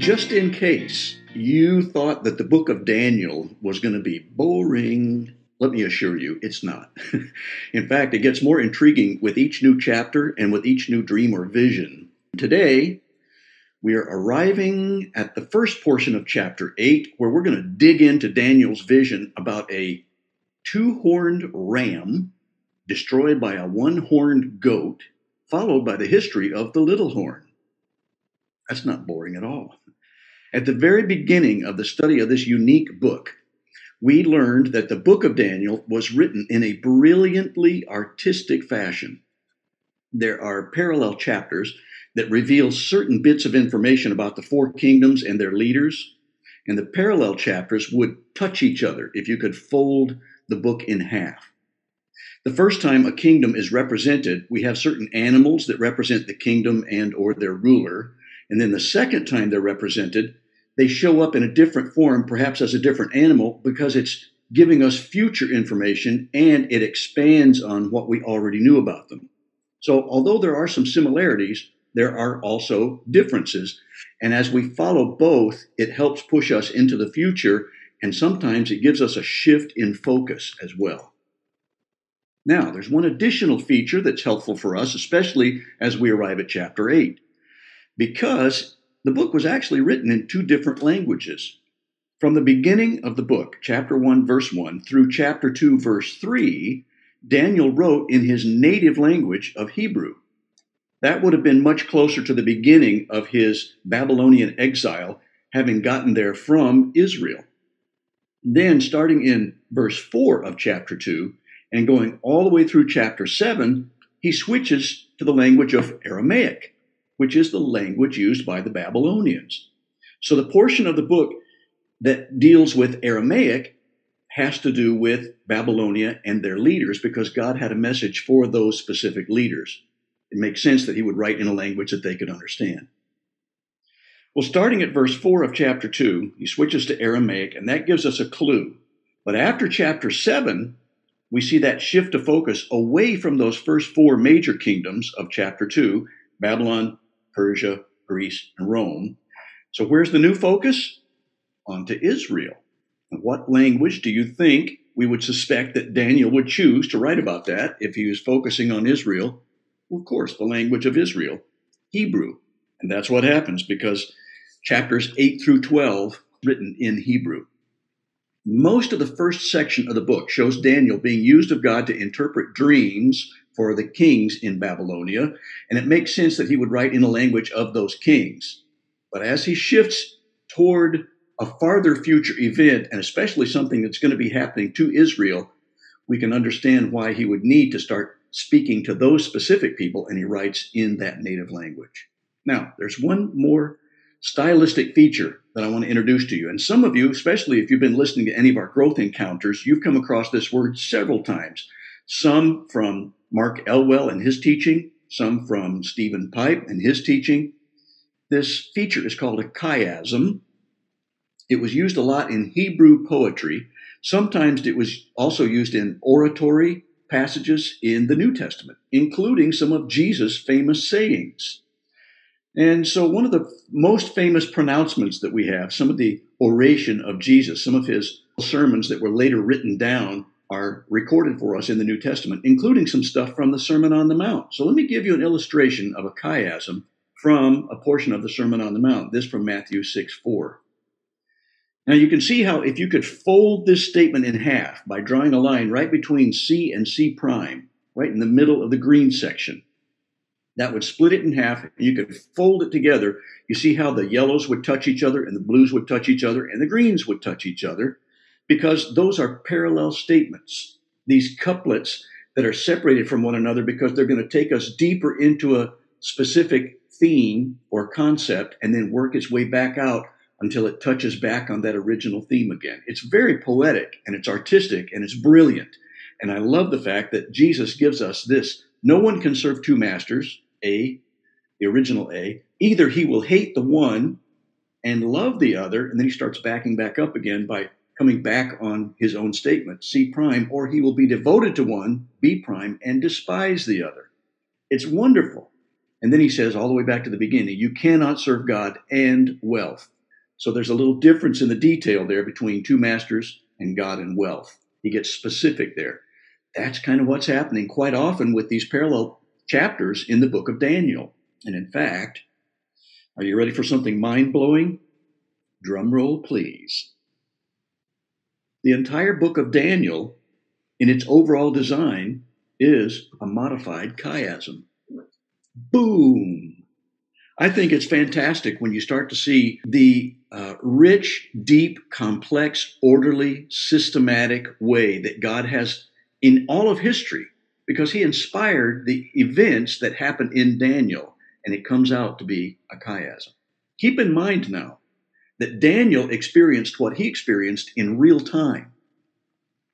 just in case you thought that the book of Daniel was going to be boring, let me assure you, it's not. in fact, it gets more intriguing with each new chapter and with each new dream or vision. Today, we are arriving at the first portion of chapter 8, where we're going to dig into Daniel's vision about a two horned ram destroyed by a one horned goat, followed by the history of the little horn. That's not boring at all. At the very beginning of the study of this unique book, we learned that the book of Daniel was written in a brilliantly artistic fashion. There are parallel chapters that reveal certain bits of information about the four kingdoms and their leaders, and the parallel chapters would touch each other if you could fold the book in half. The first time a kingdom is represented, we have certain animals that represent the kingdom and or their ruler. And then the second time they're represented, they show up in a different form, perhaps as a different animal, because it's giving us future information and it expands on what we already knew about them. So, although there are some similarities, there are also differences. And as we follow both, it helps push us into the future, and sometimes it gives us a shift in focus as well. Now, there's one additional feature that's helpful for us, especially as we arrive at chapter 8 because the book was actually written in two different languages. From the beginning of the book, chapter 1, verse 1, through chapter 2, verse 3, Daniel wrote in his native language of Hebrew. That would have been much closer to the beginning of his Babylonian exile, having gotten there from Israel. Then, starting in verse 4 of chapter 2 and going all the way through chapter 7, he switches to the language of Aramaic which is the language used by the Babylonians. So the portion of the book that deals with Aramaic has to do with Babylonia and their leaders because God had a message for those specific leaders. It makes sense that he would write in a language that they could understand. Well, starting at verse 4 of chapter 2, he switches to Aramaic, and that gives us a clue. But after chapter 7, we see that shift of focus away from those first four major kingdoms of chapter 2 Babylon, Persia, Greece, and Rome. So, where's the new focus? On to Israel. And what language do you think we would suspect that Daniel would choose to write about that if he was focusing on Israel? Well, of course, the language of Israel, Hebrew. And that's what happens because chapters 8 through 12 written in Hebrew. Most of the first section of the book shows Daniel being used of God to interpret dreams for the kings in Babylonia, and it makes sense that he would write in the language of those kings. But as he shifts toward a farther future event, and especially something that's going to be happening to Israel, we can understand why he would need to start speaking to those specific people, and he writes in that native language. Now, there's one more stylistic feature that I want to introduce to you. And some of you, especially if you've been listening to any of our growth encounters, you've come across this word several times. Some from Mark Elwell and his teaching, some from Stephen Pipe and his teaching. This feature is called a chiasm. It was used a lot in Hebrew poetry. Sometimes it was also used in oratory passages in the New Testament, including some of Jesus' famous sayings. And so, one of the most famous pronouncements that we have, some of the oration of Jesus, some of his sermons that were later written down, are recorded for us in the New Testament, including some stuff from the Sermon on the Mount. So let me give you an illustration of a chiasm from a portion of the Sermon on the Mount, this from Matthew 6 4. Now you can see how if you could fold this statement in half by drawing a line right between C and C prime, right in the middle of the green section, that would split it in half you could fold it together. You see how the yellows would touch each other and the blues would touch each other and the greens would touch each other because those are parallel statements, these couplets that are separated from one another because they're going to take us deeper into a specific theme or concept and then work its way back out until it touches back on that original theme again. It's very poetic and it's artistic and it's brilliant. And I love the fact that Jesus gives us this no one can serve two masters, A, the original A. Either he will hate the one and love the other, and then he starts backing back up again by coming back on his own statement, C prime, or he will be devoted to one, B prime, and despise the other. It's wonderful. And then he says, all the way back to the beginning, you cannot serve God and wealth. So there's a little difference in the detail there between two masters and God and wealth. He gets specific there. That's kind of what's happening quite often with these parallel chapters in the book of Daniel. And in fact, are you ready for something mind blowing? Drum roll, please. The entire book of Daniel, in its overall design, is a modified chiasm. Boom! I think it's fantastic when you start to see the uh, rich, deep, complex, orderly, systematic way that God has in all of history, because He inspired the events that happen in Daniel, and it comes out to be a chiasm. Keep in mind now that Daniel experienced what he experienced in real time.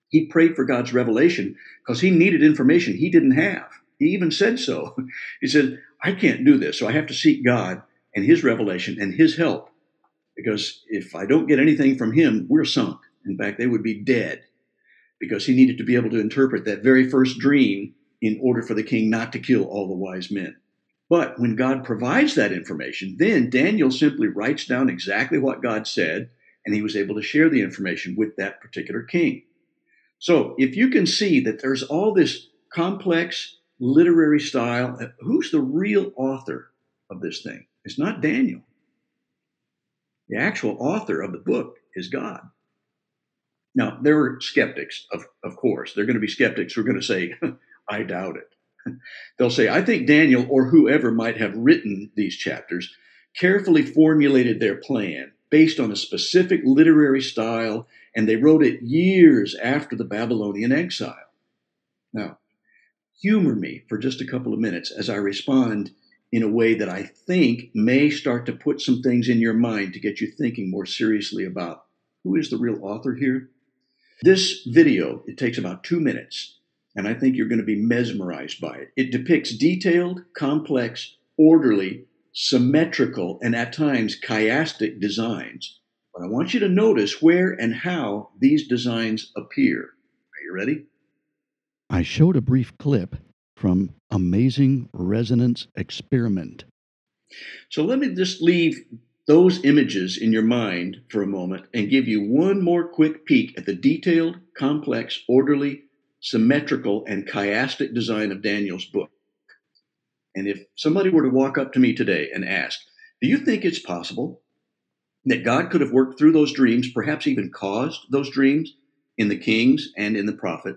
He prayed for God's revelation because he needed information he didn't have. He even said so. He said, I can't do this, so I have to seek God and His revelation and His help. Because if I don't get anything from Him, we're sunk. In fact, they would be dead because he needed to be able to interpret that very first dream in order for the king not to kill all the wise men. But when God provides that information, then Daniel simply writes down exactly what God said, and he was able to share the information with that particular king. So if you can see that there's all this complex literary style. Uh, who's the real author of this thing? It's not Daniel. The actual author of the book is God. Now, there are skeptics, of, of course. They're going to be skeptics who are going to say, I doubt it. They'll say, I think Daniel or whoever might have written these chapters carefully formulated their plan based on a specific literary style, and they wrote it years after the Babylonian exile. Now, humor me for just a couple of minutes as I respond in a way that I think may start to put some things in your mind to get you thinking more seriously about who is the real author here. This video, it takes about two minutes, and I think you're going to be mesmerized by it. It depicts detailed, complex, orderly, symmetrical, and at times chiastic designs. But I want you to notice where and how these designs appear. Are you ready? I showed a brief clip from Amazing Resonance Experiment. So let me just leave those images in your mind for a moment and give you one more quick peek at the detailed, complex, orderly, symmetrical, and chiastic design of Daniel's book. And if somebody were to walk up to me today and ask, Do you think it's possible that God could have worked through those dreams, perhaps even caused those dreams in the kings and in the prophet,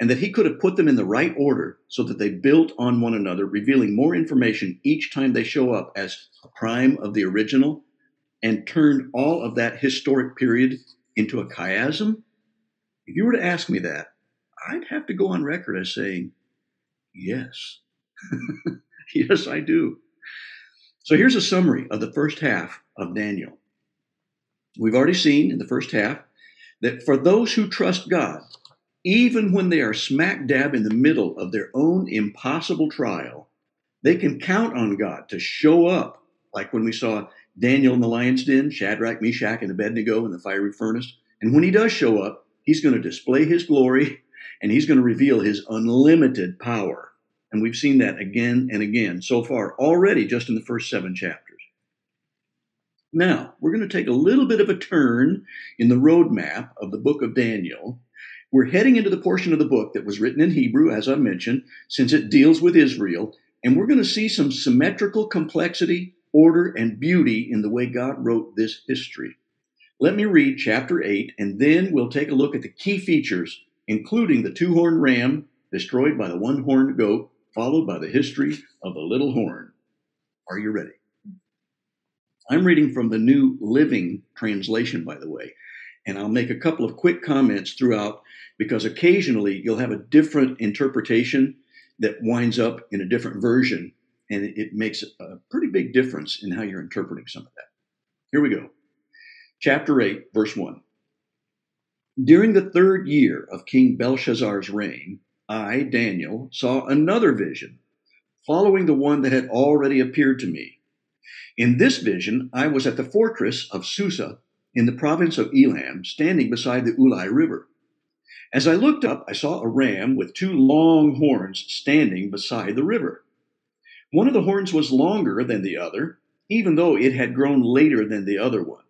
and that he could have put them in the right order so that they built on one another, revealing more information each time they show up as a prime of the original, and turned all of that historic period into a chiasm? If you were to ask me that, I'd have to go on record as saying, yes. yes, I do. So here's a summary of the first half of Daniel. We've already seen in the first half that for those who trust God, even when they are smack dab in the middle of their own impossible trial, they can count on God to show up, like when we saw Daniel in the lion's den, Shadrach, Meshach, and Abednego in the fiery furnace. And when he does show up, he's going to display his glory and he's going to reveal his unlimited power. And we've seen that again and again so far, already just in the first seven chapters. Now, we're going to take a little bit of a turn in the roadmap of the book of Daniel we're heading into the portion of the book that was written in Hebrew, as I mentioned, since it deals with Israel, and we're going to see some symmetrical complexity, order, and beauty in the way God wrote this history. Let me read chapter 8, and then we'll take a look at the key features, including the two horned ram destroyed by the one horned goat, followed by the history of the little horn. Are you ready? I'm reading from the New Living Translation, by the way, and I'll make a couple of quick comments throughout because occasionally you'll have a different interpretation that winds up in a different version, and it makes a pretty big difference in how you're interpreting some of that. Here we go. Chapter 8, verse 1. During the third year of King Belshazzar's reign, I, Daniel, saw another vision, following the one that had already appeared to me. In this vision, I was at the fortress of Susa in the province of Elam, standing beside the Ulai River. As I looked up, I saw a ram with two long horns standing beside the river. One of the horns was longer than the other, even though it had grown later than the other one.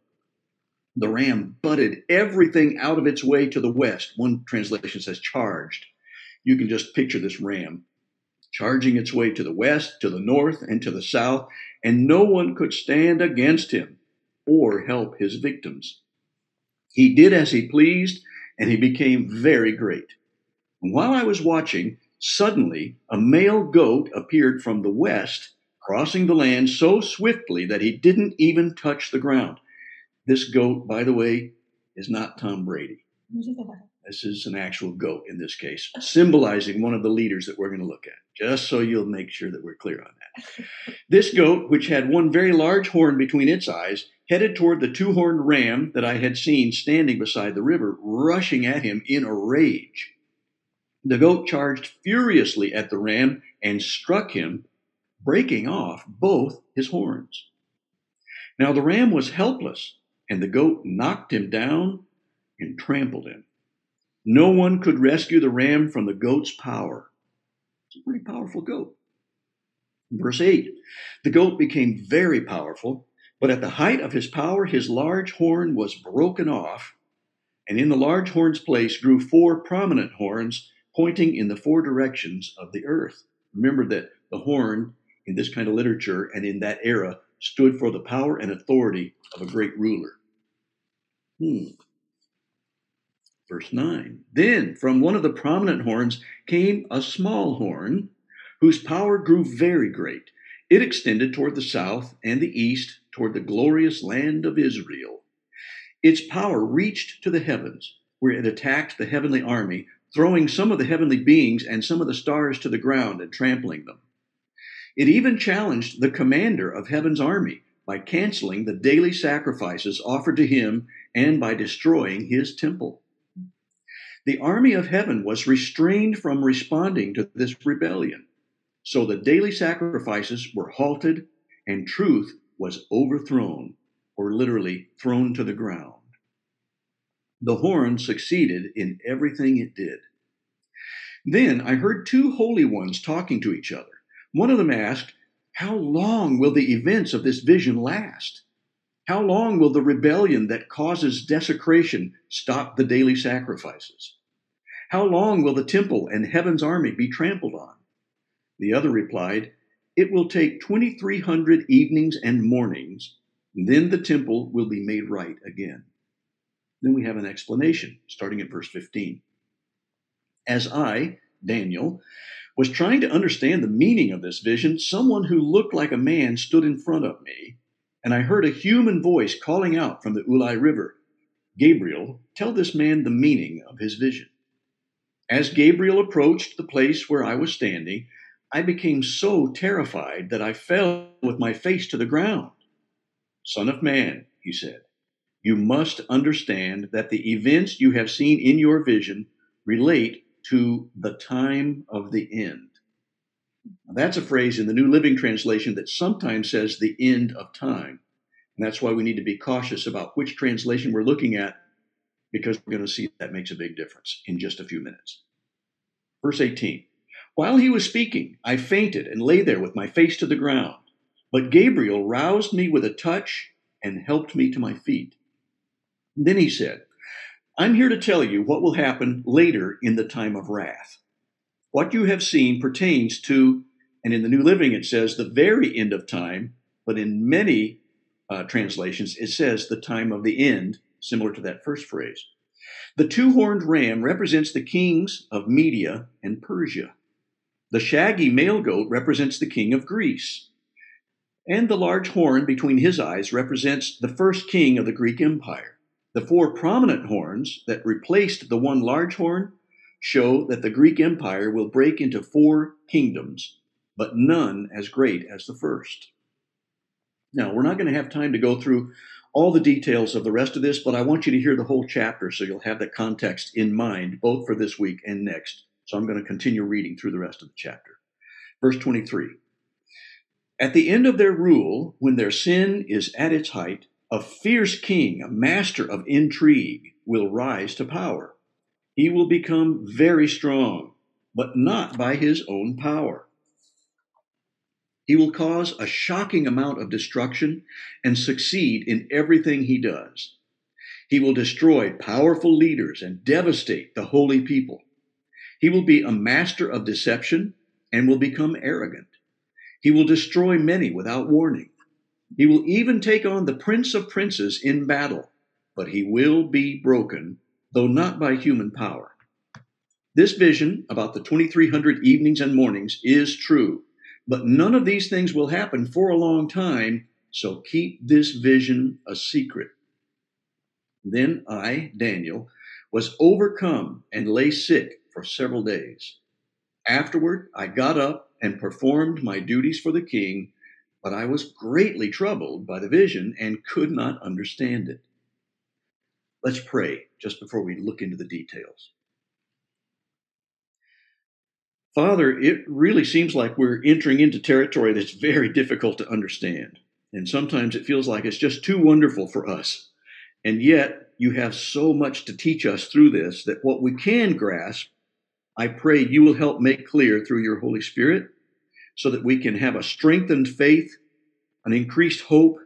The ram butted everything out of its way to the west. One translation says charged. You can just picture this ram charging its way to the west, to the north, and to the south, and no one could stand against him or help his victims. He did as he pleased, and he became very great. And while I was watching, suddenly a male goat appeared from the west, crossing the land so swiftly that he didn't even touch the ground. This goat, by the way, is not Tom Brady. This is an actual goat in this case, symbolizing one of the leaders that we're going to look at, just so you'll make sure that we're clear on that. This goat, which had one very large horn between its eyes, headed toward the two horned ram that I had seen standing beside the river, rushing at him in a rage. The goat charged furiously at the ram and struck him, breaking off both his horns. Now the ram was helpless, and the goat knocked him down and trampled him. No one could rescue the ram from the goat's power. It's a pretty powerful goat. Verse 8 The goat became very powerful, but at the height of his power, his large horn was broken off, and in the large horn's place grew four prominent horns pointing in the four directions of the earth. Remember that the horn in this kind of literature and in that era stood for the power and authority of a great ruler. Hmm. Verse 9 Then from one of the prominent horns came a small horn, whose power grew very great. It extended toward the south and the east, toward the glorious land of Israel. Its power reached to the heavens, where it attacked the heavenly army, throwing some of the heavenly beings and some of the stars to the ground and trampling them. It even challenged the commander of heaven's army by canceling the daily sacrifices offered to him and by destroying his temple. The army of heaven was restrained from responding to this rebellion. So the daily sacrifices were halted and truth was overthrown, or literally thrown to the ground. The horn succeeded in everything it did. Then I heard two holy ones talking to each other. One of them asked, How long will the events of this vision last? How long will the rebellion that causes desecration stop the daily sacrifices? How long will the temple and heaven's army be trampled on? The other replied, It will take 2,300 evenings and mornings, then the temple will be made right again. Then we have an explanation, starting at verse 15. As I, Daniel, was trying to understand the meaning of this vision, someone who looked like a man stood in front of me and I heard a human voice calling out from the Ulai River, Gabriel, tell this man the meaning of his vision. As Gabriel approached the place where I was standing, I became so terrified that I fell with my face to the ground. Son of man, he said, you must understand that the events you have seen in your vision relate to the time of the end. Now, that's a phrase in the New Living Translation that sometimes says the end of time. And that's why we need to be cautious about which translation we're looking at, because we're going to see that makes a big difference in just a few minutes. Verse 18 While he was speaking, I fainted and lay there with my face to the ground. But Gabriel roused me with a touch and helped me to my feet. then he said, I'm here to tell you what will happen later in the time of wrath. What you have seen pertains to, and in the New Living it says the very end of time, but in many uh, translations it says the time of the end, similar to that first phrase. The two horned ram represents the kings of Media and Persia. The shaggy male goat represents the king of Greece. And the large horn between his eyes represents the first king of the Greek Empire. The four prominent horns that replaced the one large horn show that the Greek Empire will break into four kingdoms, but none as great as the first. Now, we're not going to have time to go through all the details of the rest of this, but I want you to hear the whole chapter so you'll have that context in mind, both for this week and next. So I'm going to continue reading through the rest of the chapter. Verse 23 At the end of their rule, when their sin is at its height, a fierce king, a master of intrigue, will rise to power he will become very strong, but not by his own power. He will cause a shocking amount of destruction and succeed in everything he does. He will destroy powerful leaders and devastate the holy people. He will be a master of deception and will become arrogant. He will destroy many without warning. He will even take on the prince of princes in battle, but he will be broken, though not by human power. This vision about the 2300 evenings and mornings is true, but none of these things will happen for a long time, so keep this vision a secret. Then I, Daniel, was overcome and lay sick for several days. Afterward, I got up and performed my duties for the king, but I was greatly troubled by the vision and could not understand it. Let's pray just before we look into the details. Father, it really seems like we're entering into territory that's very difficult to understand. And sometimes it feels like it's just too wonderful for us. And yet, you have so much to teach us through this that what we can grasp, I pray you will help make clear through your Holy Spirit so that we can have a strengthened faith, an increased hope,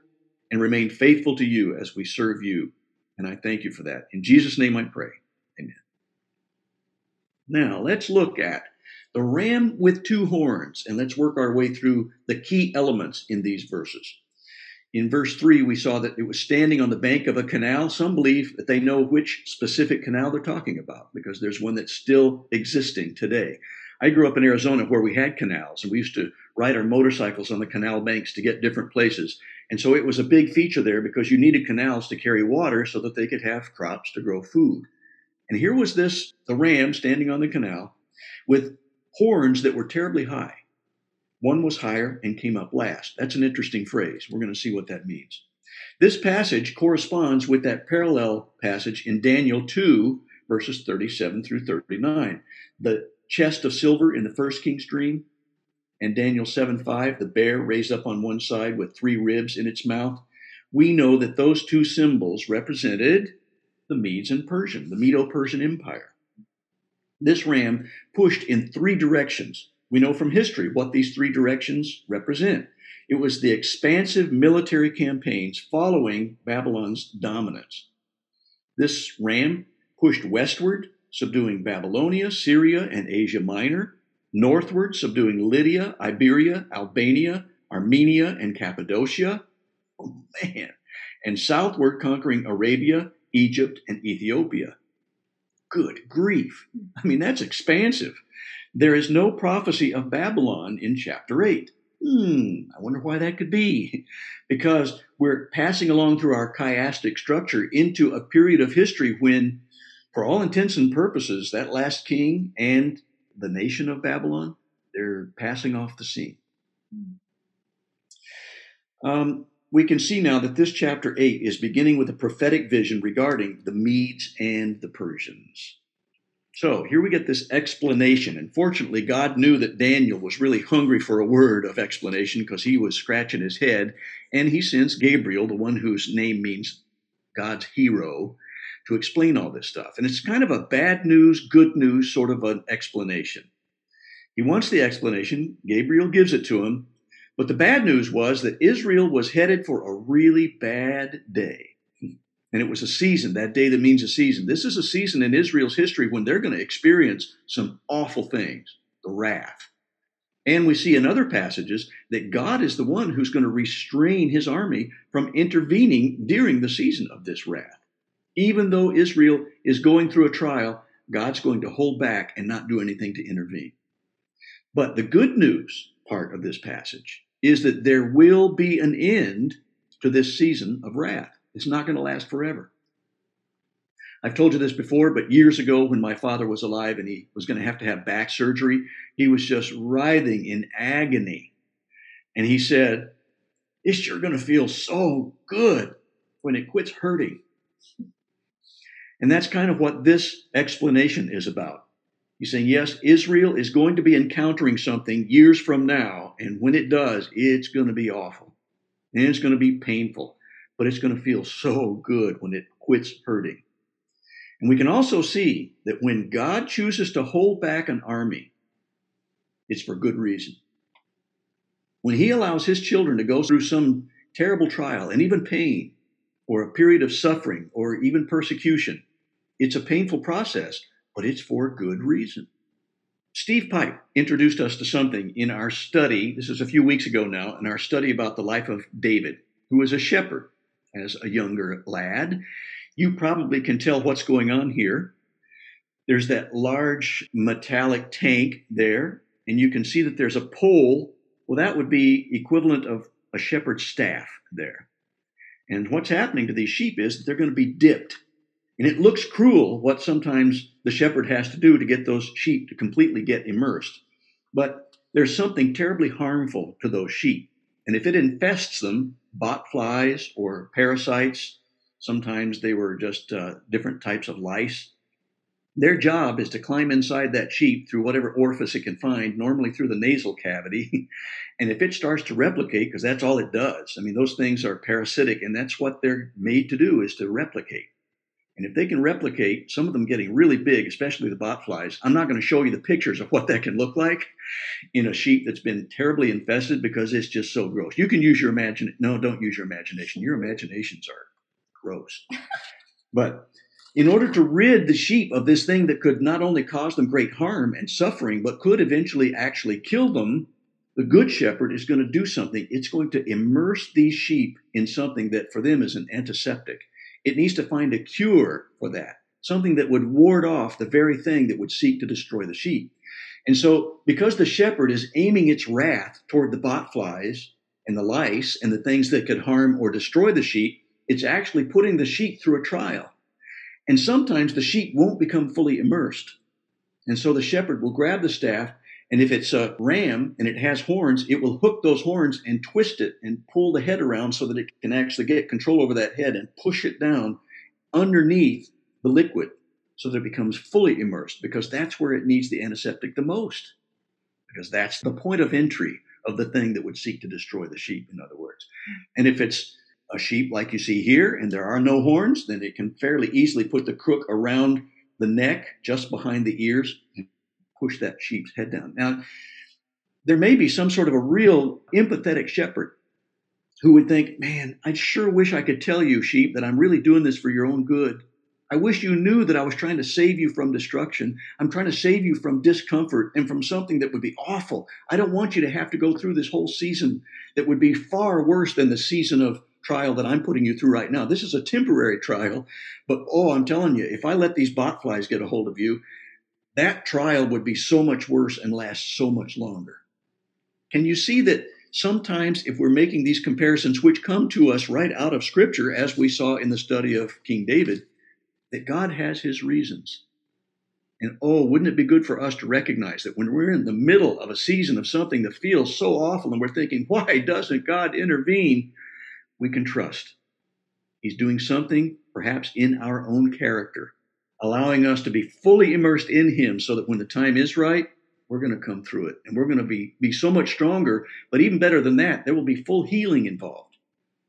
and remain faithful to you as we serve you. And I thank you for that. In Jesus' name I pray. Amen. Now, let's look at the ram with two horns, and let's work our way through the key elements in these verses. In verse 3, we saw that it was standing on the bank of a canal. Some believe that they know which specific canal they're talking about because there's one that's still existing today. I grew up in Arizona where we had canals, and we used to ride our motorcycles on the canal banks to get different places. And so it was a big feature there because you needed canals to carry water so that they could have crops to grow food. And here was this, the ram standing on the canal with horns that were terribly high. One was higher and came up last. That's an interesting phrase. We're going to see what that means. This passage corresponds with that parallel passage in Daniel 2, verses 37 through 39. The chest of silver in the first king's dream, and Daniel 7 5, the bear raised up on one side with three ribs in its mouth. We know that those two symbols represented the Medes and Persian, the Medo Persian Empire. This ram pushed in three directions. We know from history what these three directions represent. It was the expansive military campaigns following Babylon's dominance. This ram pushed westward, subduing Babylonia, Syria, and Asia Minor, northward, subduing Lydia, Iberia, Albania, Armenia, and Cappadocia. Oh, man. And southward, conquering Arabia, Egypt, and Ethiopia. Good grief. I mean, that's expansive. There is no prophecy of Babylon in chapter 8. Hmm, I wonder why that could be. Because we're passing along through our chiastic structure into a period of history when, for all intents and purposes, that last king and the nation of Babylon, they're passing off the scene. Um, we can see now that this chapter 8 is beginning with a prophetic vision regarding the Medes and the Persians. So here we get this explanation. And fortunately, God knew that Daniel was really hungry for a word of explanation because he was scratching his head. And he sends Gabriel, the one whose name means God's hero, to explain all this stuff. And it's kind of a bad news, good news sort of an explanation. He wants the explanation. Gabriel gives it to him. But the bad news was that Israel was headed for a really bad day. And it was a season, that day that means a season. This is a season in Israel's history when they're going to experience some awful things the wrath. And we see in other passages that God is the one who's going to restrain his army from intervening during the season of this wrath. Even though Israel is going through a trial, God's going to hold back and not do anything to intervene. But the good news part of this passage is that there will be an end to this season of wrath. It's not going to last forever. I've told you this before, but years ago when my father was alive and he was going to have to have back surgery, he was just writhing in agony. And he said, It's sure going to feel so good when it quits hurting. And that's kind of what this explanation is about. He's saying, yes, Israel is going to be encountering something years from now. And when it does, it's going to be awful. And it's going to be painful. But it's going to feel so good when it quits hurting. And we can also see that when God chooses to hold back an army, it's for good reason. When he allows his children to go through some terrible trial and even pain, or a period of suffering, or even persecution, it's a painful process, but it's for good reason. Steve Pipe introduced us to something in our study. This is a few weeks ago now, in our study about the life of David, who was a shepherd as a younger lad. You probably can tell what's going on here. There's that large metallic tank there, and you can see that there's a pole. Well, that would be equivalent of a shepherd's staff there. And what's happening to these sheep is that they're going to be dipped and it looks cruel what sometimes the shepherd has to do to get those sheep to completely get immersed. But there's something terribly harmful to those sheep. And if it infests them, bot flies or parasites, sometimes they were just uh, different types of lice. Their job is to climb inside that sheep through whatever orifice it can find, normally through the nasal cavity. and if it starts to replicate, because that's all it does, I mean, those things are parasitic, and that's what they're made to do is to replicate. And if they can replicate some of them getting really big, especially the bot flies, I'm not going to show you the pictures of what that can look like in a sheep that's been terribly infested because it's just so gross. You can use your imagination. No, don't use your imagination. Your imaginations are gross. but in order to rid the sheep of this thing that could not only cause them great harm and suffering, but could eventually actually kill them, the good shepherd is going to do something. It's going to immerse these sheep in something that for them is an antiseptic. It needs to find a cure for that, something that would ward off the very thing that would seek to destroy the sheep. And so, because the shepherd is aiming its wrath toward the botflies and the lice and the things that could harm or destroy the sheep, it's actually putting the sheep through a trial. And sometimes the sheep won't become fully immersed. And so the shepherd will grab the staff and if it's a ram and it has horns, it will hook those horns and twist it and pull the head around so that it can actually get control over that head and push it down underneath the liquid so that it becomes fully immersed because that's where it needs the antiseptic the most. Because that's the point of entry of the thing that would seek to destroy the sheep, in other words. And if it's a sheep like you see here and there are no horns, then it can fairly easily put the crook around the neck just behind the ears push that sheep's head down. Now, there may be some sort of a real empathetic shepherd who would think, man, I sure wish I could tell you, sheep, that I'm really doing this for your own good. I wish you knew that I was trying to save you from destruction. I'm trying to save you from discomfort and from something that would be awful. I don't want you to have to go through this whole season that would be far worse than the season of trial that I'm putting you through right now. This is a temporary trial, but oh, I'm telling you, if I let these botflies get a hold of you, that trial would be so much worse and last so much longer. Can you see that sometimes if we're making these comparisons, which come to us right out of Scripture, as we saw in the study of King David, that God has his reasons? And oh, wouldn't it be good for us to recognize that when we're in the middle of a season of something that feels so awful and we're thinking, why doesn't God intervene? We can trust. He's doing something perhaps in our own character allowing us to be fully immersed in Him so that when the time is right, we're going to come through it and we're going to be, be so much stronger. But even better than that, there will be full healing involved,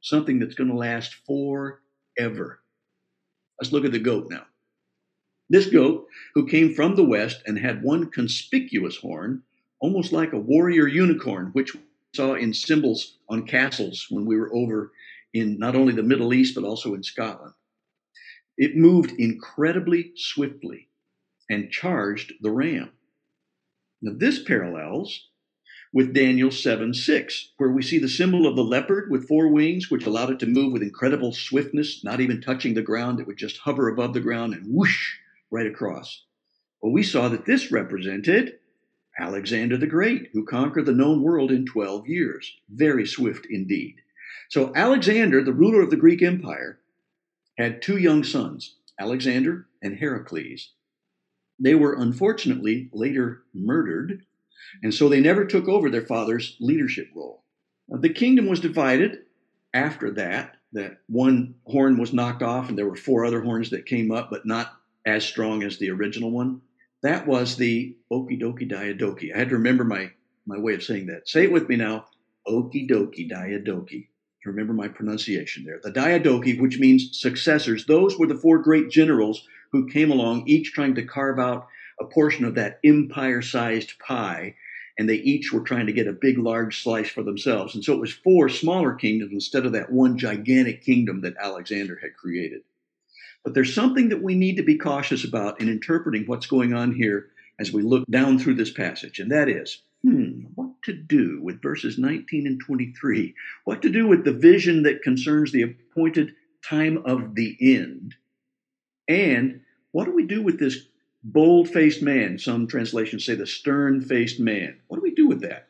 something that's going to last forever. Let's look at the goat now. This goat, who came from the west and had one conspicuous horn, almost like a warrior unicorn, which we saw in symbols on castles when we were over in not only the Middle East, but also in Scotland. It moved incredibly swiftly and charged the ram. Now, this parallels with Daniel 7 6, where we see the symbol of the leopard with four wings, which allowed it to move with incredible swiftness, not even touching the ground. It would just hover above the ground and whoosh right across. Well, we saw that this represented Alexander the Great, who conquered the known world in 12 years. Very swift indeed. So, Alexander, the ruler of the Greek Empire, had two young sons, Alexander and Heracles. They were unfortunately later murdered, and so they never took over their father's leadership role. Uh, the kingdom was divided after that, that one horn was knocked off, and there were four other horns that came up, but not as strong as the original one. That was the okie dokie diadoki. I had to remember my, my way of saying that. Say it with me now. Okie dokie diadoki. Remember my pronunciation there. The Diadochi, which means successors, those were the four great generals who came along, each trying to carve out a portion of that empire sized pie. and they each were trying to get a big, large slice for themselves. And so it was four smaller kingdoms instead of that one gigantic kingdom that Alexander had created. But there's something that we need to be cautious about in interpreting what's going on here as we look down through this passage, and that is hmm, what to do with verses 19 and 23? What to do with the vision that concerns the appointed time of the end? And what do we do with this bold faced man? Some translations say the stern faced man. What do we do with that?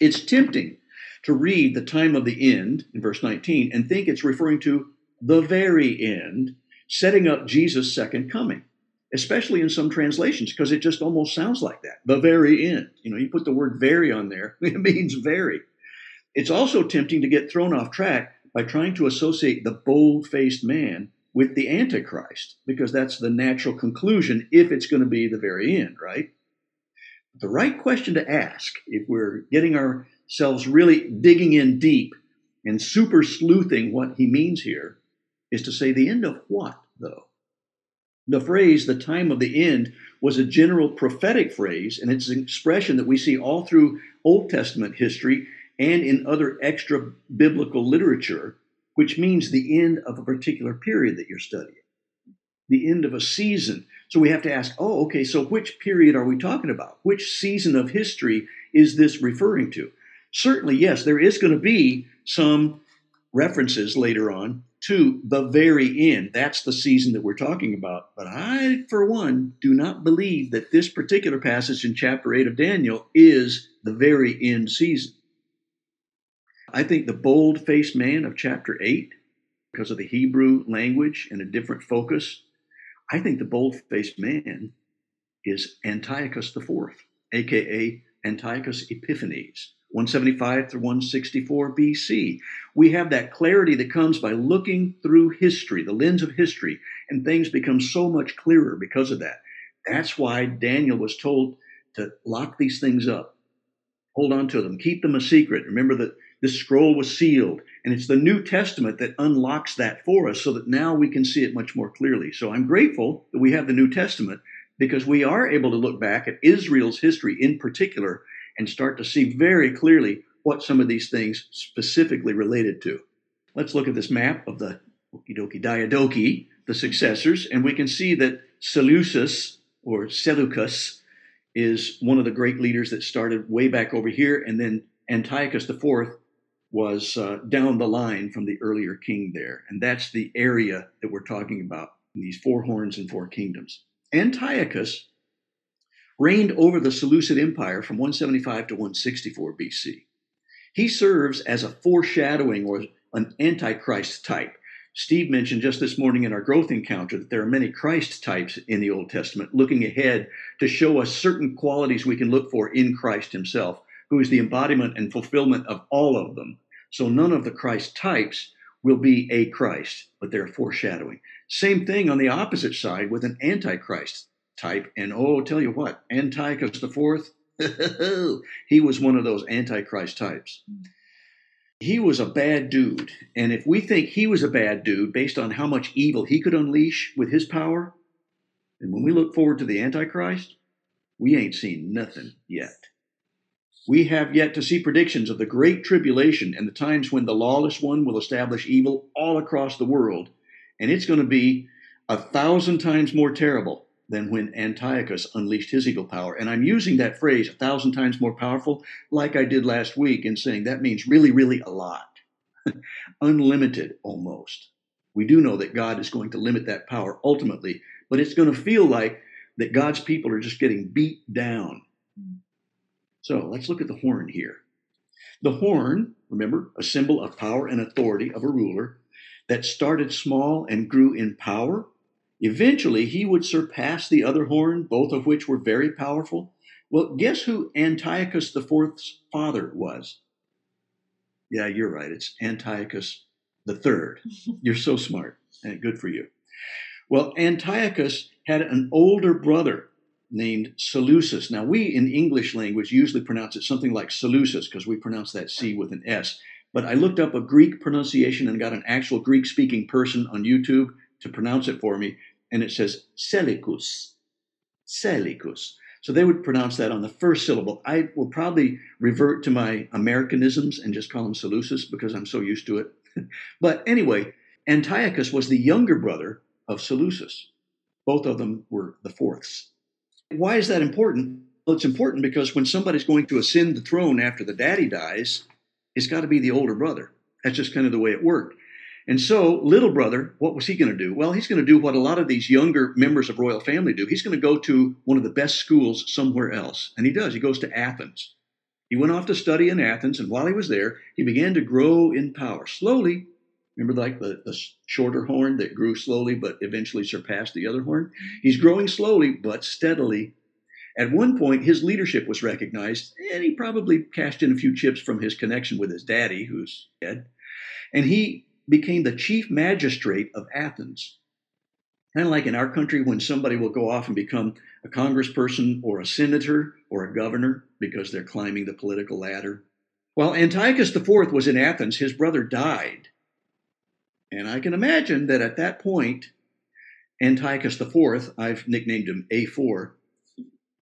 It's tempting to read the time of the end in verse 19 and think it's referring to the very end, setting up Jesus' second coming especially in some translations, because it just almost sounds like that. The very end. You know, you put the word very on there, it means very. It's also tempting to get thrown off track by trying to associate the bold faced man with the Antichrist, because that's the natural conclusion if it's going to be the very end, right? The right question to ask, if we're getting ourselves really digging in deep and super sleuthing what he means here, is to say the end of what, though? The phrase, the time of the end, was a general prophetic phrase, and it's an expression that we see all through Old Testament history and in other extra biblical literature, which means the end of a particular period that you're studying, the end of a season. So we have to ask, oh, okay, so which period are we talking about? Which season of history is this referring to? Certainly, yes, there is going to be some references later on to the very end. That's the season that we're talking about. But I, for one, do not believe that this particular passage in chapter 8 of Daniel is the very end season. I think the bold faced man of chapter 8, because of the Hebrew language and a different focus, I think the bold faced man is Antiochus IV, aka Antiochus Epiphanes. 175 through 164 BC. We have that clarity that comes by looking through history, the lens of history, and things become so much clearer because of that. That's why Daniel was told to lock these things up, hold on to them, keep them a secret. Remember that this scroll was sealed, and it's the New Testament that unlocks that for us so that now we can see it much more clearly. So I'm grateful that we have the New Testament because we are able to look back at Israel's history in particular and start to see very clearly what some of these things specifically related to. Let's look at this map of the Okidoki Diadochi, the successors, and we can see that Seleucus or Seleucus is one of the great leaders that started way back over here, and then Antiochus IV was uh, down the line from the earlier king there. And that's the area that we're talking about these four horns and four kingdoms. Antiochus reigned over the Seleucid Empire from 175 to 164 BC. He serves as a foreshadowing or an antichrist type. Steve mentioned just this morning in our growth encounter that there are many Christ types in the Old Testament looking ahead to show us certain qualities we can look for in Christ himself, who is the embodiment and fulfillment of all of them. So none of the Christ types will be a Christ, but they're foreshadowing. Same thing on the opposite side with an antichrist type. And oh, tell you what, Antiochus IV, he was one of those Antichrist types. Hmm. He was a bad dude. And if we think he was a bad dude based on how much evil he could unleash with his power, and when we look forward to the Antichrist, we ain't seen nothing yet. We have yet to see predictions of the great tribulation and the times when the lawless one will establish evil all across the world. And it's going to be a thousand times more terrible than when Antiochus unleashed his eagle power. And I'm using that phrase, a thousand times more powerful, like I did last week, in saying that means really, really a lot. Unlimited almost. We do know that God is going to limit that power ultimately, but it's going to feel like that God's people are just getting beat down. So let's look at the horn here. The horn, remember, a symbol of power and authority of a ruler that started small and grew in power Eventually, he would surpass the other horn, both of which were very powerful. Well, guess who Antiochus IV's father was? Yeah, you're right. It's Antiochus III. You're so smart. And good for you. Well, Antiochus had an older brother named Seleucus. Now, we in English language usually pronounce it something like Seleucus because we pronounce that C with an S. But I looked up a Greek pronunciation and got an actual Greek speaking person on YouTube to pronounce it for me and it says Seleucus. Seleucus. So they would pronounce that on the first syllable. I will probably revert to my Americanisms and just call him Seleucus because I'm so used to it. but anyway, Antiochus was the younger brother of Seleucus. Both of them were the fourths. Why is that important? Well, it's important because when somebody's going to ascend the throne after the daddy dies, it's got to be the older brother. That's just kind of the way it worked. And so, little brother, what was he going to do? Well, he's going to do what a lot of these younger members of royal family do. He's going to go to one of the best schools somewhere else. And he does. He goes to Athens. He went off to study in Athens, and while he was there, he began to grow in power. Slowly, remember like the, the shorter horn that grew slowly but eventually surpassed the other horn? He's growing slowly but steadily. At one point, his leadership was recognized, and he probably cashed in a few chips from his connection with his daddy, who's dead. And he became the chief magistrate of Athens. Kind of like in our country, when somebody will go off and become a congressperson or a senator or a governor because they're climbing the political ladder. While Antiochus IV was in Athens, his brother died. And I can imagine that at that point, Antiochus IV, I've nicknamed him A4,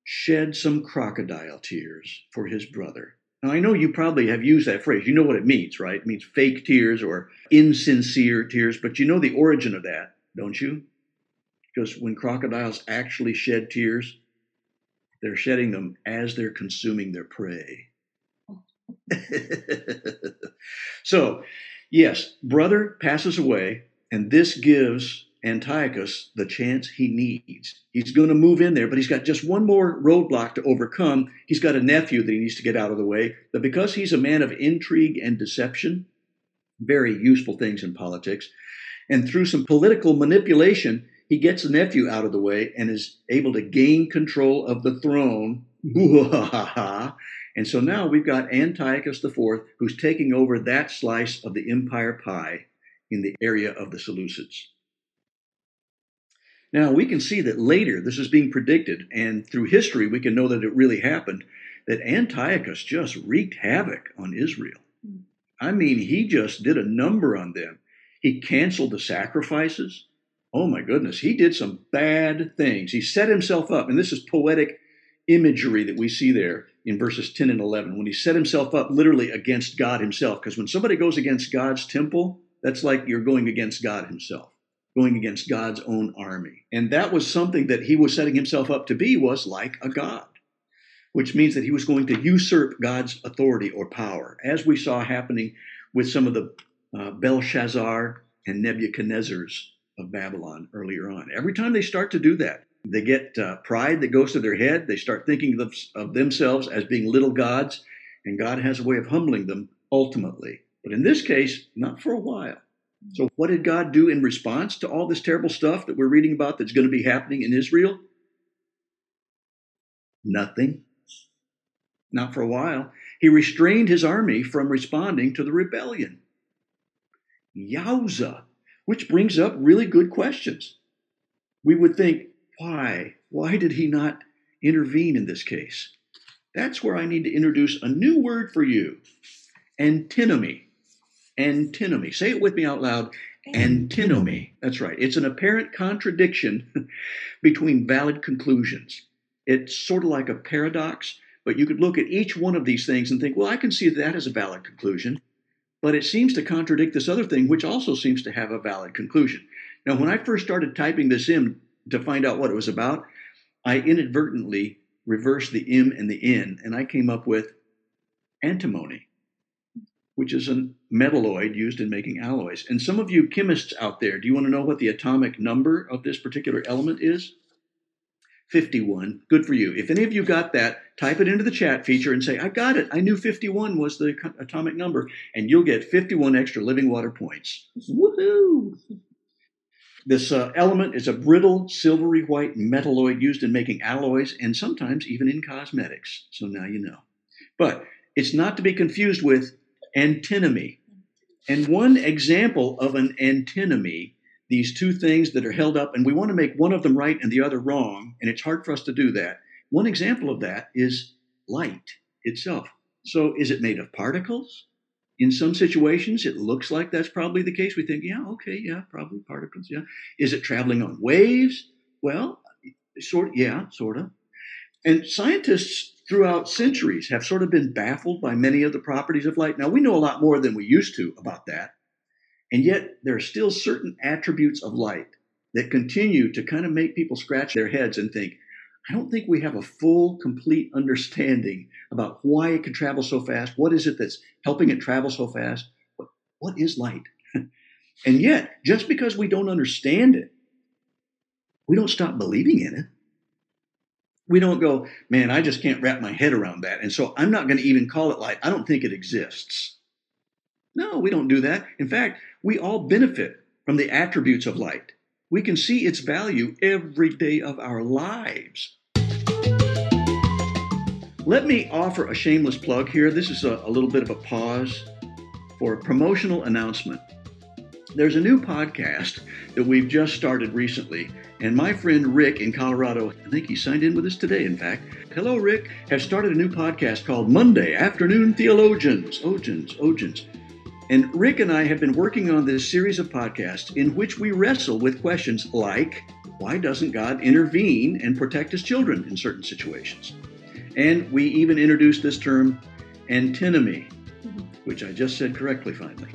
shed some crocodile tears for his brother. Now, I know you probably have used that phrase. You know what it means, right? It means fake tears or insincere tears, but you know the origin of that, don't you? Because when crocodiles actually shed tears, they're shedding them as they're consuming their prey. so, yes, brother passes away, and this gives Antiochus the chance he needs. He's going to move in there, but he's got just one more roadblock to overcome. He's got a nephew that he needs to get out of the way. But because he's a man of intrigue and deception, very useful things in politics, and through some political manipulation, he gets the nephew out of the way and is able to gain control of the throne. and so now we've got Antiochus IV, who's taking over that slice of the empire pie in the area of the Seleucids. Now, we can see that later this is being predicted, and through history, we can know that it really happened that Antiochus just wreaked havoc on Israel. Hmm. I mean, he just did a number on them. He canceled the sacrifices. Oh my goodness, he did some bad things. He set himself up, and this is poetic imagery that we see there in verses 10 and 11, when he set himself up literally against God himself. Because when somebody goes against God's temple, that's like you're going against God himself going against God's own army. And that was something that he was setting himself up to be was like a god, which means that he was going to usurp God's authority or power, as we saw happening with some of the uh, Belshazzar and Nebuchadnezzar's of Babylon earlier on. Every time they start to do that, they get uh, pride that goes to their head. They start thinking of, of themselves as being little gods, and God has a way of humbling them ultimately. But in this case, not for a while. So, what did God do in response to all this terrible stuff that we're reading about that's going to be happening in Israel? Nothing. Not for a while. He restrained his army from responding to the rebellion. Yowza. Which brings up really good questions. We would think, why? Why did he not intervene in this case? That's where I need to introduce a new word for you antinomy antinomy. Say it with me out loud. Antinomy. That's right. It's an apparent contradiction between valid conclusions. It's sort of like a paradox, but you could look at each one of these things and think, well, I can see that as a valid conclusion, but it seems to contradict this other thing, which also seems to have a valid conclusion. Now, when I first started typing this in to find out what it was about, I inadvertently reversed the M and the N, and I came up with antimony which is a metalloid used in making alloys. And some of you chemists out there, do you want to know what the atomic number of this particular element is? 51. Good for you. If any of you got that, type it into the chat feature and say, I got it. I knew 51 was the atomic number. And you'll get 51 extra living water points. Woohoo! This uh, element is a brittle, silvery white metalloid used in making alloys and sometimes even in cosmetics. So now you know. But it's not to be confused with antinomy. And one example of an antinomy, these two things that are held up, and we want to make one of them right and the other wrong, and it's hard for us to do that. One example of that is light itself. So, is it made of particles? In some situations, it looks like that's probably the case. We think, yeah, okay, yeah, probably particles, yeah. Is it traveling on waves? Well, sort, yeah, sort of. And scientists throughout centuries have sort of been baffled by many of the properties of light. Now, we know a lot more than we used to about that. And yet, there are still certain attributes of light that continue to kind of make people scratch their heads and think, I don't think we have a full, complete understanding about why it can travel so fast. What is it that's helping it travel so fast? What, what is light? and yet, just because we don't understand it, we don't stop believing in it. We don't go, man, I just can't wrap my head around that. And so I'm not going to even call it light. I don't think it exists. No, we don't do that. In fact, we all benefit from the attributes of light. We can see its value every day of our lives. Let me offer a shameless plug here. This is a, a little bit of a pause for a promotional announcement. There's a new podcast that we've just started recently, and my friend Rick in Colorado, I think he signed in with us today, in fact. Hello, Rick, has started a new podcast called Monday Afternoon Theologians. Ogens, Ogens. And Rick and I have been working on this series of podcasts in which we wrestle with questions like why doesn't God intervene and protect his children in certain situations? And we even introduced this term antinomy, mm-hmm. which I just said correctly finally.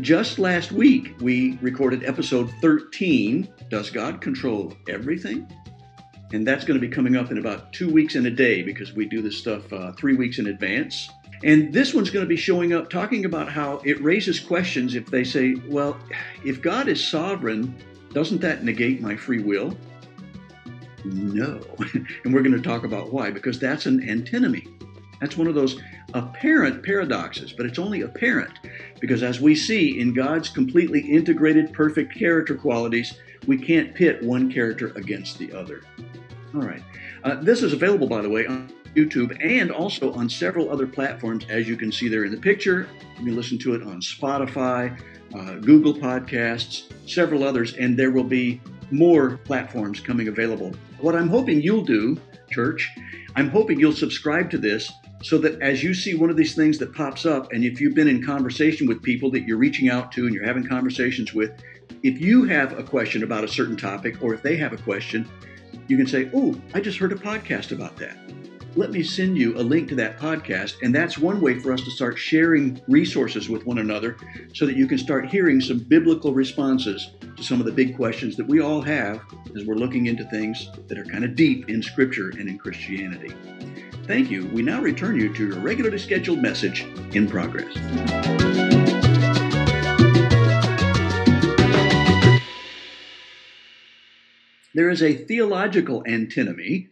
Just last week, we recorded episode 13 Does God Control Everything? And that's going to be coming up in about two weeks and a day because we do this stuff uh, three weeks in advance. And this one's going to be showing up talking about how it raises questions if they say, well, if God is sovereign, doesn't that negate my free will? No. and we're going to talk about why, because that's an antinomy. That's one of those apparent paradoxes, but it's only apparent because as we see in God's completely integrated, perfect character qualities, we can't pit one character against the other. All right. Uh, this is available, by the way, on YouTube and also on several other platforms, as you can see there in the picture. You can listen to it on Spotify, uh, Google Podcasts, several others, and there will be more platforms coming available. What I'm hoping you'll do, church, I'm hoping you'll subscribe to this so that as you see one of these things that pops up, and if you've been in conversation with people that you're reaching out to and you're having conversations with, if you have a question about a certain topic or if they have a question, you can say, Oh, I just heard a podcast about that let me send you a link to that podcast. And that's one way for us to start sharing resources with one another so that you can start hearing some biblical responses to some of the big questions that we all have as we're looking into things that are kind of deep in Scripture and in Christianity. Thank you. We now return you to your regularly scheduled message in progress. There is a theological antinomy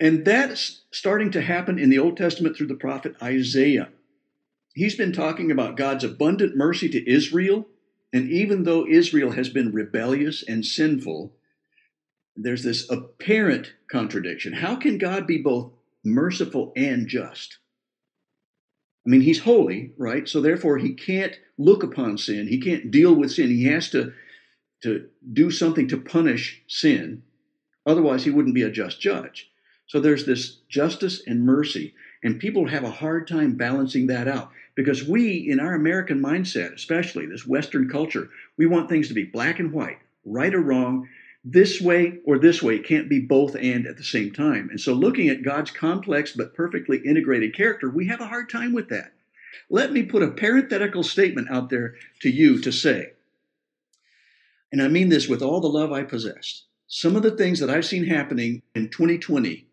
and that's starting to happen in the Old Testament through the prophet Isaiah. He's been talking about God's abundant mercy to Israel. And even though Israel has been rebellious and sinful, there's this apparent contradiction. How can God be both merciful and just? I mean, he's holy, right? So therefore, he can't look upon sin. He can't deal with sin. He has to, to do something to punish sin. Otherwise, he wouldn't be a just judge. So there's this justice and mercy, and people have a hard time balancing that out because we, in our American mindset, especially this Western culture, we want things to be black and white, right or wrong, this way or this way. It can't be both and at the same time. And so, looking at God's complex but perfectly integrated character, we have a hard time with that. Let me put a parenthetical statement out there to you to say, and I mean this with all the love I possess. Some of the things that I've seen happening in 2020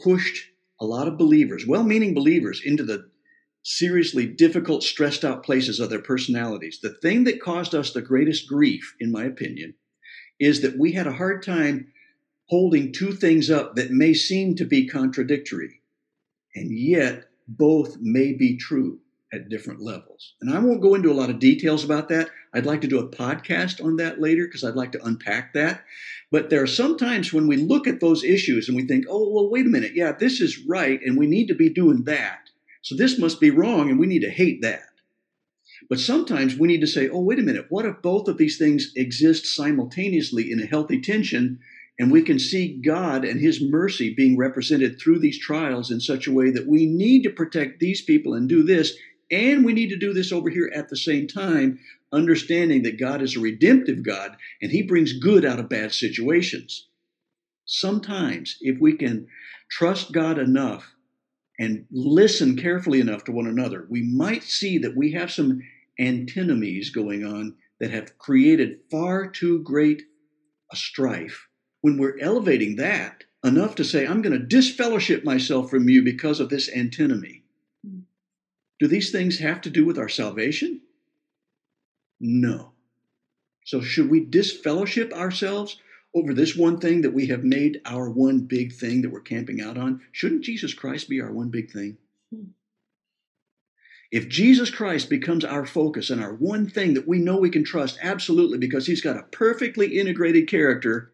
pushed a lot of believers, well meaning believers, into the seriously difficult, stressed out places of their personalities. The thing that caused us the greatest grief, in my opinion, is that we had a hard time holding two things up that may seem to be contradictory, and yet both may be true at different levels. And I won't go into a lot of details about that. I'd like to do a podcast on that later because I'd like to unpack that. But there are some times when we look at those issues and we think, oh, well, wait a minute. Yeah, this is right. And we need to be doing that. So this must be wrong and we need to hate that. But sometimes we need to say, oh, wait a minute. What if both of these things exist simultaneously in a healthy tension? And we can see God and His mercy being represented through these trials in such a way that we need to protect these people and do this and we need to do this over here at the same time, understanding that God is a redemptive God and He brings good out of bad situations. sometimes if we can trust God enough and listen carefully enough to one another, we might see that we have some antinomies going on that have created far too great a strife. When we're elevating that enough to say, I'm going to disfellowship myself from you because of this antinomy. Do these things have to do with our salvation? No. So, should we disfellowship ourselves over this one thing that we have made our one big thing that we're camping out on? Shouldn't Jesus Christ be our one big thing? Hmm. If Jesus Christ becomes our focus and our one thing that we know we can trust absolutely because he's got a perfectly integrated character,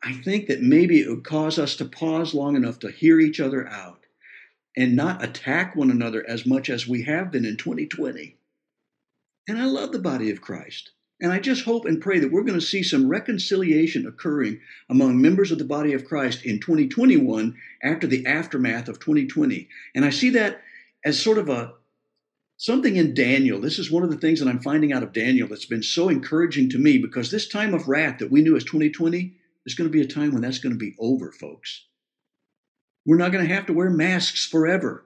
I think that maybe it would cause us to pause long enough to hear each other out and not attack one another as much as we have been in 2020. And I love the body of Christ. And I just hope and pray that we're going to see some reconciliation occurring among members of the body of Christ in 2021 after the aftermath of 2020. And I see that as sort of a something in Daniel. This is one of the things that I'm finding out of Daniel that's been so encouraging to me because this time of wrath that we knew as 2020 is going to be a time when that's going to be over, folks. We're not going to have to wear masks forever.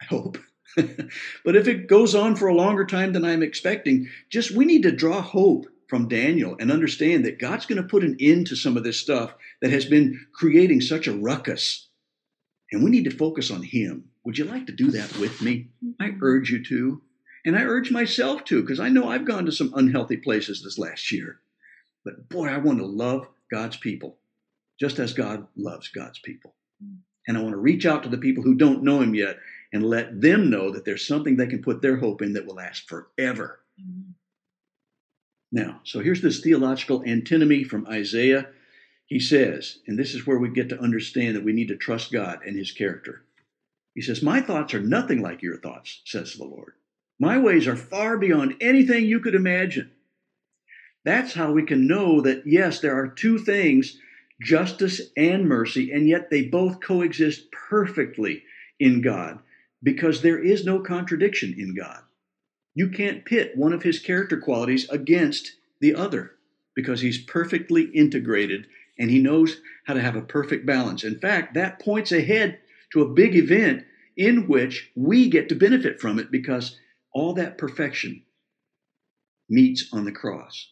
I hope. but if it goes on for a longer time than I'm expecting, just we need to draw hope from Daniel and understand that God's going to put an end to some of this stuff that has been creating such a ruckus. And we need to focus on Him. Would you like to do that with me? I mm-hmm. urge you to. And I urge myself to, because I know I've gone to some unhealthy places this last year. But boy, I want to love God's people just as God loves God's people. And I want to reach out to the people who don't know Him yet and let them know that there's something they can put their hope in that will last forever. Mm-hmm. Now, so here's this theological antinomy from Isaiah. He says, and this is where we get to understand that we need to trust God and his character. He says, My thoughts are nothing like your thoughts, says the Lord. My ways are far beyond anything you could imagine. That's how we can know that, yes, there are two things justice and mercy, and yet they both coexist perfectly in God because there is no contradiction in God. You can't pit one of his character qualities against the other because he's perfectly integrated and he knows how to have a perfect balance. In fact, that points ahead to a big event in which we get to benefit from it because all that perfection meets on the cross.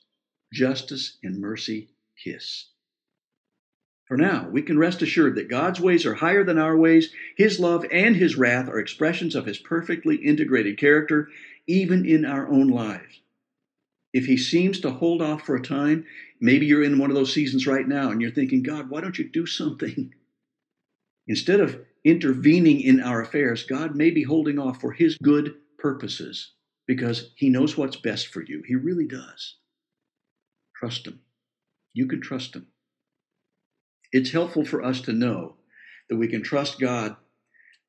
Justice and mercy kiss. For now, we can rest assured that God's ways are higher than our ways. His love and His wrath are expressions of His perfectly integrated character, even in our own lives. If He seems to hold off for a time, maybe you're in one of those seasons right now and you're thinking, God, why don't you do something? Instead of intervening in our affairs, God may be holding off for His good purposes because He knows what's best for you. He really does. Trust Him. You can trust Him it's helpful for us to know that we can trust God,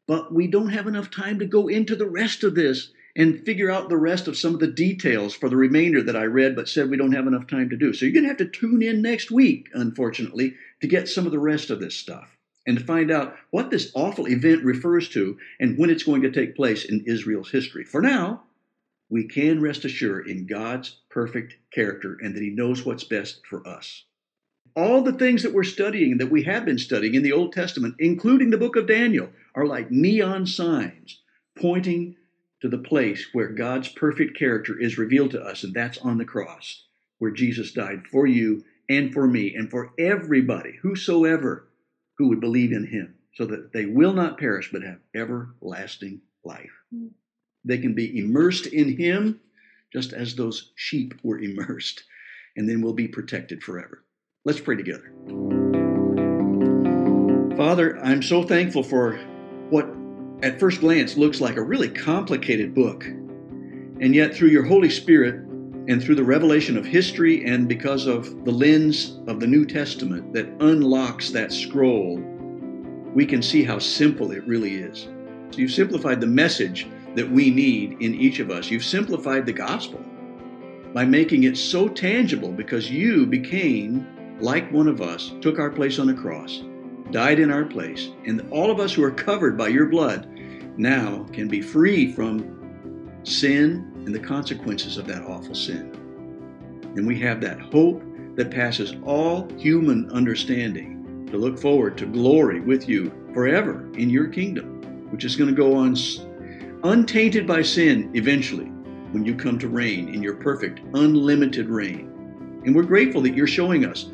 but we don't have enough time to go into the rest of this and figure out the rest of some of the details for the remainder that I read but said we don't have enough time to do. So you're going to have to tune in next week, unfortunately, to get some of the rest of this stuff and to find out what this awful event refers to and when it's going to take place in Israel's history. For now, we can rest assured in God's perfect character and that He knows what's best for us all the things that we're studying, that we have been studying in the Old Testament, including the book of Daniel, are like neon signs pointing to the place where God's perfect character is revealed to us, and that's on the cross, where Jesus died for you and for me and for everybody, whosoever who would believe in him, so that they will not perish but have everlasting life. They can be immersed in him just as those sheep were immersed, and then will be protected forever. Let's pray together. Father, I'm so thankful for what at first glance looks like a really complicated book. And yet, through your Holy Spirit and through the revelation of history and because of the lens of the New Testament that unlocks that scroll, we can see how simple it really is. You've simplified the message that we need in each of us. You've simplified the gospel by making it so tangible because you became like one of us, took our place on the cross, died in our place, and all of us who are covered by your blood now can be free from sin and the consequences of that awful sin. And we have that hope that passes all human understanding to look forward to glory with you forever in your kingdom, which is going to go on untainted by sin eventually when you come to reign in your perfect, unlimited reign. And we're grateful that you're showing us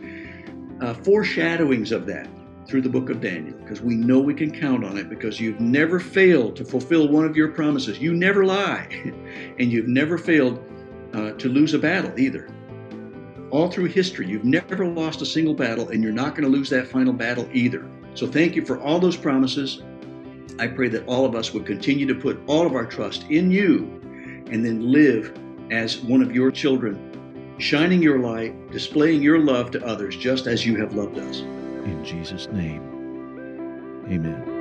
uh, foreshadowings of that through the book of Daniel because we know we can count on it because you've never failed to fulfill one of your promises. You never lie, and you've never failed uh, to lose a battle either. All through history, you've never lost a single battle, and you're not going to lose that final battle either. So, thank you for all those promises. I pray that all of us would continue to put all of our trust in you and then live as one of your children, shining your light, displaying your love to others just as you have loved us. In Jesus' name, amen.